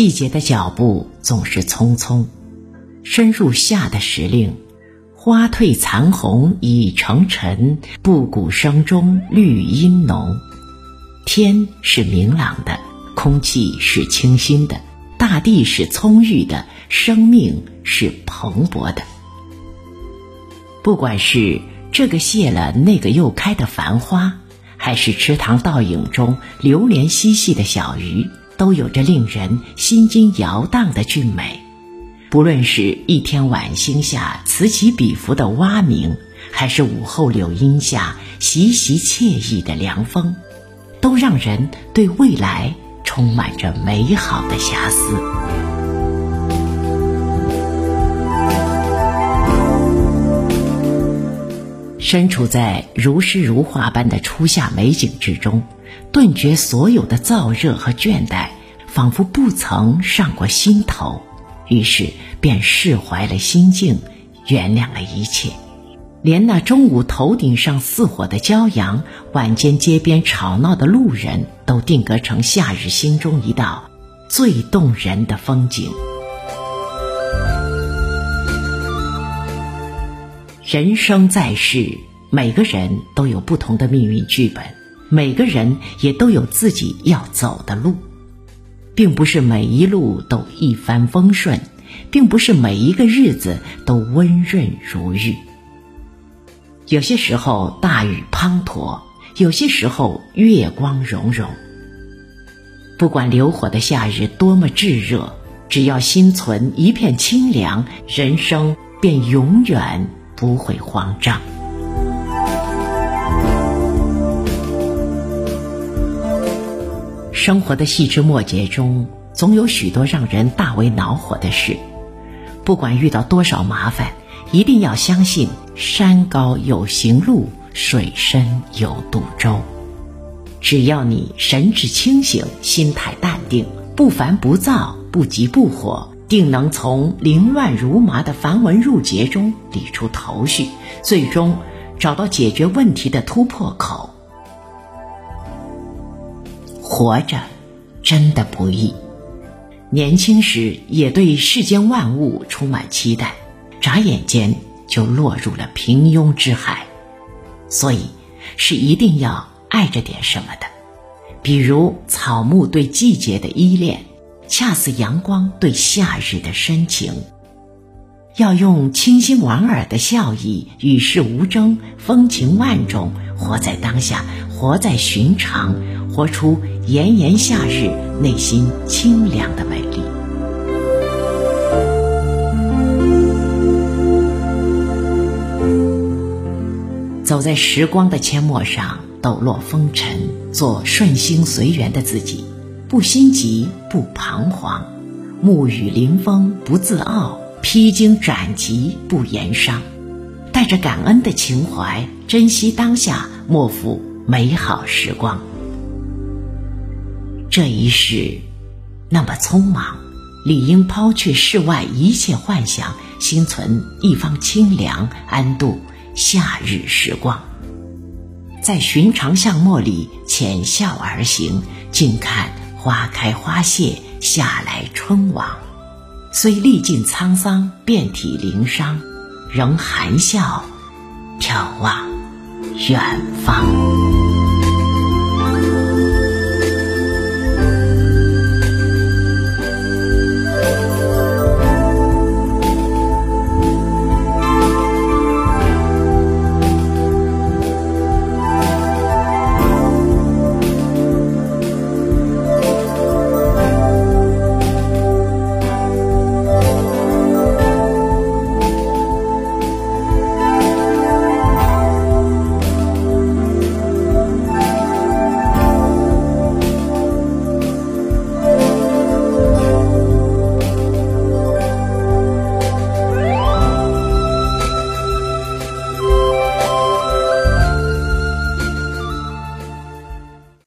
季节的脚步总是匆匆。深入夏的时令，花褪残红已成尘，布谷声中绿阴浓。天是明朗的，空气是清新的，大地是葱郁的，生命是蓬勃的。不管是这个谢了，那个又开的繁花，还是池塘倒影中流连嬉戏的小鱼，都有着令人心惊摇荡的俊美。不论是一天晚星下此起彼伏的蛙鸣，还是午后柳荫下习习惬意的凉风，都让人对未来充满着美好的遐思。身处在如诗如画般的初夏美景之中，顿觉所有的燥热和倦怠，仿佛不曾上过心头。于是便释怀了心境，原谅了一切，连那中午头顶上似火的骄阳，晚间街边吵闹的路人，都定格成夏日心中一道最动人的风景。人生在世，每个人都有不同的命运剧本，每个人也都有自己要走的路。并不是每一路都一帆风顺，并不是每一个日子都温润如玉。有些时候大雨滂沱，有些时候月光融融。不管流火的夏日多么炙热，只要心存一片清凉，人生便永远不会慌张。生活的细枝末节中，总有许多让人大为恼火的事。不管遇到多少麻烦，一定要相信山高有行路，水深有渡舟。只要你神志清醒，心态淡定，不烦不躁，不急不火，定能从凌乱如麻的繁文缛节中理出头绪，最终找到解决问题的突破口。活着，真的不易。年轻时也对世间万物充满期待，眨眼间就落入了平庸之海。所以，是一定要爱着点什么的，比如草木对季节的依恋，恰似阳光对夏日的深情。要用清新莞尔的笑意，与世无争，风情万种，活在当下，活在寻常，活出炎炎夏日内心清凉的美丽。走在时光的阡陌上，抖落风尘，做顺心随缘的自己，不心急，不彷徨，沐雨临风，不自傲。披荆斩棘不言伤，带着感恩的情怀，珍惜当下，莫负美好时光。这一世那么匆忙，理应抛却世外一切幻想，心存一方清凉，安度夏日时光。在寻常巷陌里浅笑而行，静看花开花谢，夏来春往。虽历尽沧桑，遍体鳞伤，仍含笑眺望远方。